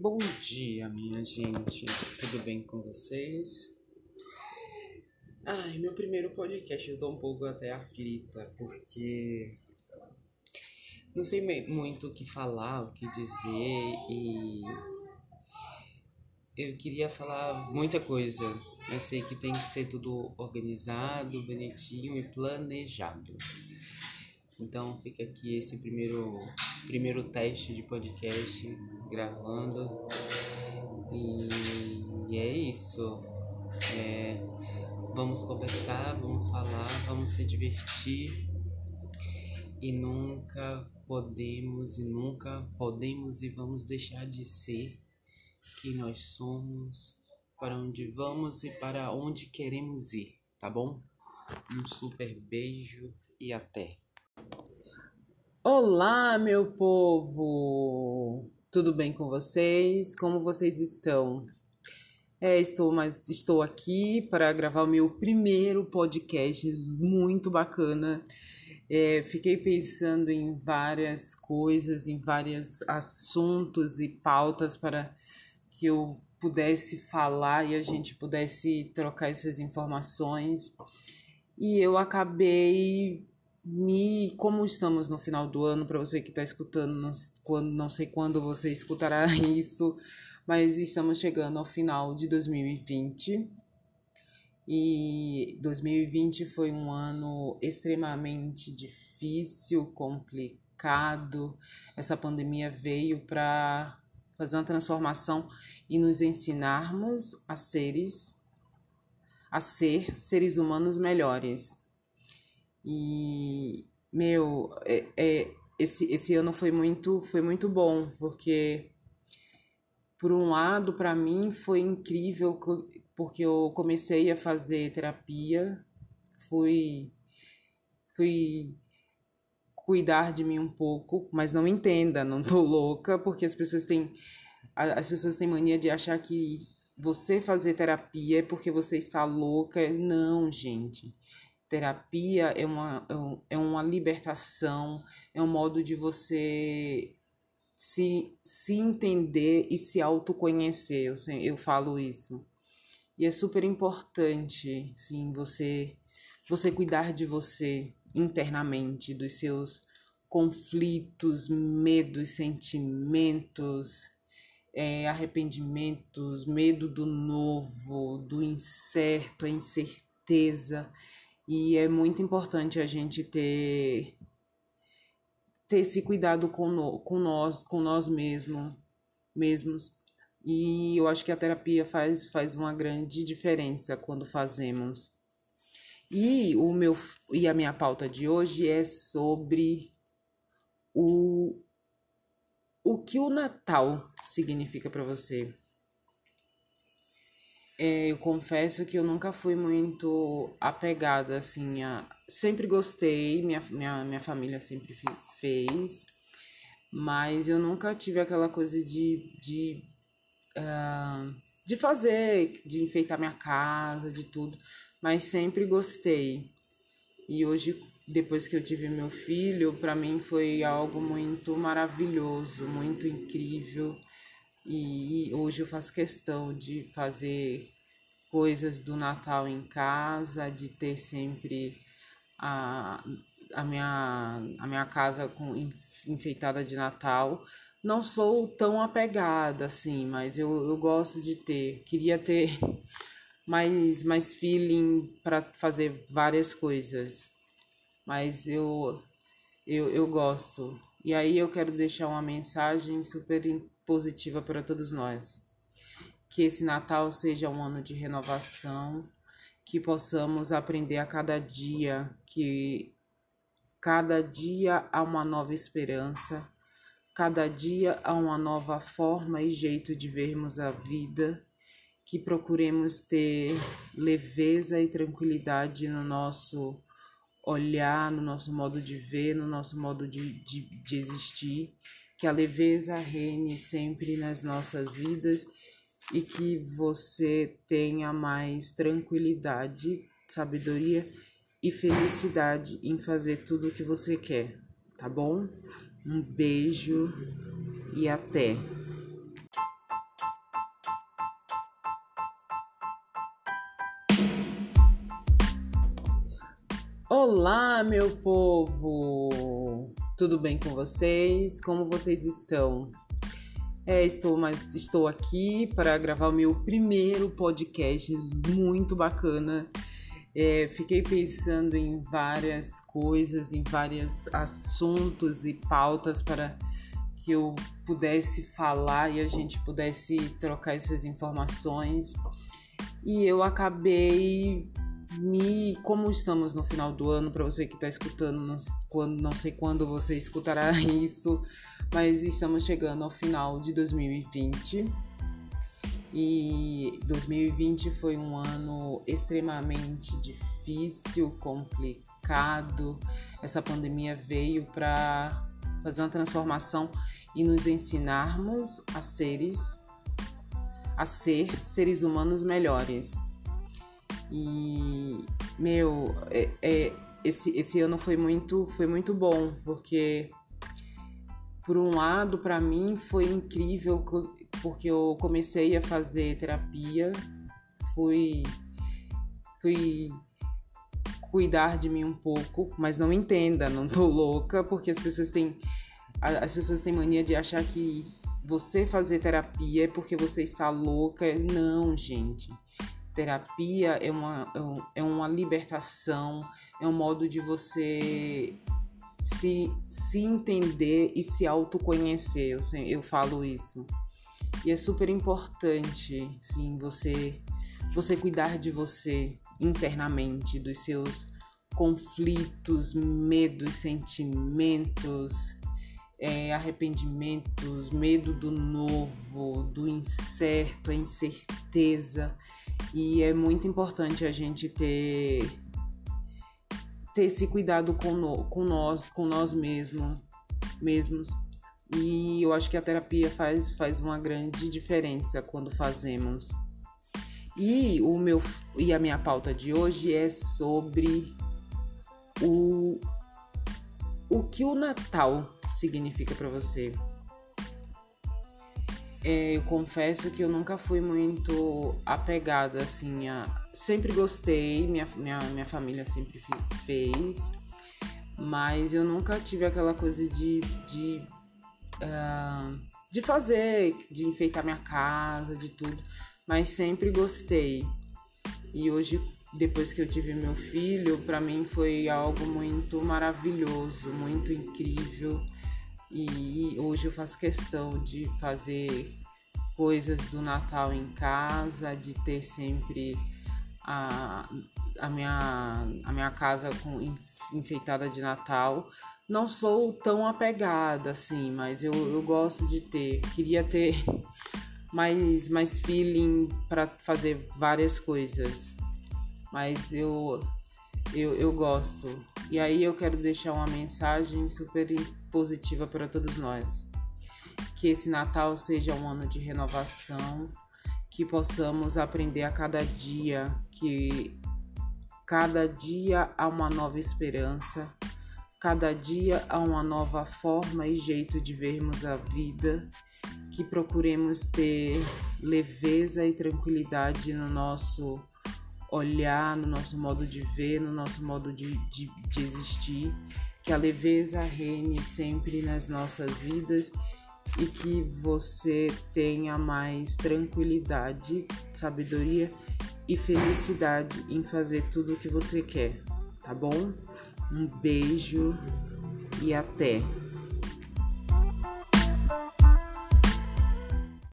Bom dia, minha gente. Tudo bem com vocês? Ai, meu primeiro podcast eu tô um pouco até aflita, porque não sei muito o que falar, o que dizer e eu queria falar muita coisa, mas sei que tem que ser tudo organizado, bonitinho e planejado. Então fica aqui esse primeiro, primeiro teste de podcast gravando. E, e é isso. É, vamos conversar, vamos falar, vamos se divertir. E nunca podemos e nunca podemos e vamos deixar de ser quem nós somos, para onde vamos e para onde queremos ir, tá bom? Um super beijo e até! Olá, meu povo! Tudo bem com vocês? Como vocês estão? É, estou, mas estou aqui para gravar o meu primeiro podcast muito bacana. É, fiquei pensando em várias coisas, em vários assuntos e pautas para que eu pudesse falar e a gente pudesse trocar essas informações. E eu acabei me como estamos no final do ano para você que está escutando não, quando não sei quando você escutará isso mas estamos chegando ao final de 2020 e 2020 foi um ano extremamente difícil complicado. Essa pandemia veio para fazer uma transformação e nos ensinarmos a seres a ser seres humanos melhores e, meu, é, é, esse, esse ano foi muito, foi muito bom, porque, por um lado, para mim foi incrível, porque eu comecei a fazer terapia, fui, fui cuidar de mim um pouco, mas não entenda, não tô louca, porque as pessoas têm as pessoas têm mania de achar que você fazer terapia é porque você está louca. Não, gente. Terapia é uma, é, é uma libertação, é um modo de você se, se entender e se autoconhecer. Eu, eu falo isso. E é super importante, sim, você, você cuidar de você internamente, dos seus conflitos, medos, sentimentos, é, arrependimentos, medo do novo, do incerto, a incerteza. E é muito importante a gente ter ter esse cuidado com, no, com nós, com nós mesmos, mesmos. E eu acho que a terapia faz, faz uma grande diferença quando fazemos. E o meu e a minha pauta de hoje é sobre o o que o Natal significa para você. É, eu confesso que eu nunca fui muito apegada, assim, a... sempre gostei, minha, minha, minha família sempre fez, mas eu nunca tive aquela coisa de, de, uh, de fazer, de enfeitar minha casa, de tudo, mas sempre gostei. E hoje, depois que eu tive meu filho, para mim foi algo muito maravilhoso, muito incrível e hoje eu faço questão de fazer coisas do Natal em casa, de ter sempre a, a, minha, a minha casa com, enfeitada de Natal. Não sou tão apegada assim, mas eu, eu gosto de ter. Queria ter mais, mais feeling para fazer várias coisas. Mas eu, eu, eu gosto. E aí eu quero deixar uma mensagem super positiva para todos nós. Que esse Natal seja um ano de renovação, que possamos aprender a cada dia que cada dia há uma nova esperança, cada dia há uma nova forma e jeito de vermos a vida, que procuremos ter leveza e tranquilidade no nosso olhar, no nosso modo de ver, no nosso modo de, de, de existir, que a leveza reine sempre nas nossas vidas e que você tenha mais tranquilidade, sabedoria e felicidade em fazer tudo o que você quer, tá bom? Um beijo e até! Olá, meu povo! Tudo bem com vocês? Como vocês estão? É, estou, mas estou aqui para gravar o meu primeiro podcast muito bacana. É, fiquei pensando em várias coisas, em vários assuntos e pautas para que eu pudesse falar e a gente pudesse trocar essas informações. E eu acabei me, como estamos no final do ano, para você que está escutando, não, quando, não sei quando você escutará isso, mas estamos chegando ao final de 2020. E 2020 foi um ano extremamente difícil, complicado. Essa pandemia veio para fazer uma transformação e nos ensinarmos a seres a ser seres humanos melhores. E, meu, é, é, esse, esse ano foi muito, foi muito bom, porque, por um lado, para mim foi incrível, porque eu comecei a fazer terapia, fui, fui cuidar de mim um pouco, mas não entenda, não tô louca, porque as pessoas têm as pessoas têm mania de achar que você fazer terapia é porque você está louca. Não, gente terapia é uma, é, é uma libertação, é um modo de você se, se entender e se autoconhecer. Eu, eu falo isso. E é super importante, sim, você, você cuidar de você internamente, dos seus conflitos, medos, sentimentos, é, arrependimentos, medo do novo, do incerto, a incerteza. E é muito importante a gente ter, ter esse cuidado com, no, com nós, com nós mesmos, mesmos. E eu acho que a terapia faz, faz uma grande diferença quando fazemos. E, o meu, e a minha pauta de hoje é sobre o, o que o Natal significa para você. É, eu confesso que eu nunca fui muito apegada, assim, a... sempre gostei, minha, minha, minha família sempre fez, mas eu nunca tive aquela coisa de, de, uh, de fazer, de enfeitar minha casa, de tudo, mas sempre gostei. E hoje, depois que eu tive meu filho, para mim foi algo muito maravilhoso, muito incrível. E hoje eu faço questão de fazer coisas do Natal em casa, de ter sempre a, a, minha, a minha casa com, enfeitada de Natal. Não sou tão apegada assim, mas eu, eu gosto de ter. Queria ter mais, mais feeling para fazer várias coisas. Mas eu, eu, eu gosto. E aí eu quero deixar uma mensagem super positiva para todos nós. Que esse Natal seja um ano de renovação, que possamos aprender a cada dia, que cada dia há uma nova esperança, cada dia há uma nova forma e jeito de vermos a vida, que procuremos ter leveza e tranquilidade no nosso olhar, no nosso modo de ver, no nosso modo de, de, de existir que a leveza reine sempre nas nossas vidas e que você tenha mais tranquilidade, sabedoria e felicidade em fazer tudo o que você quer, tá bom? Um beijo e até!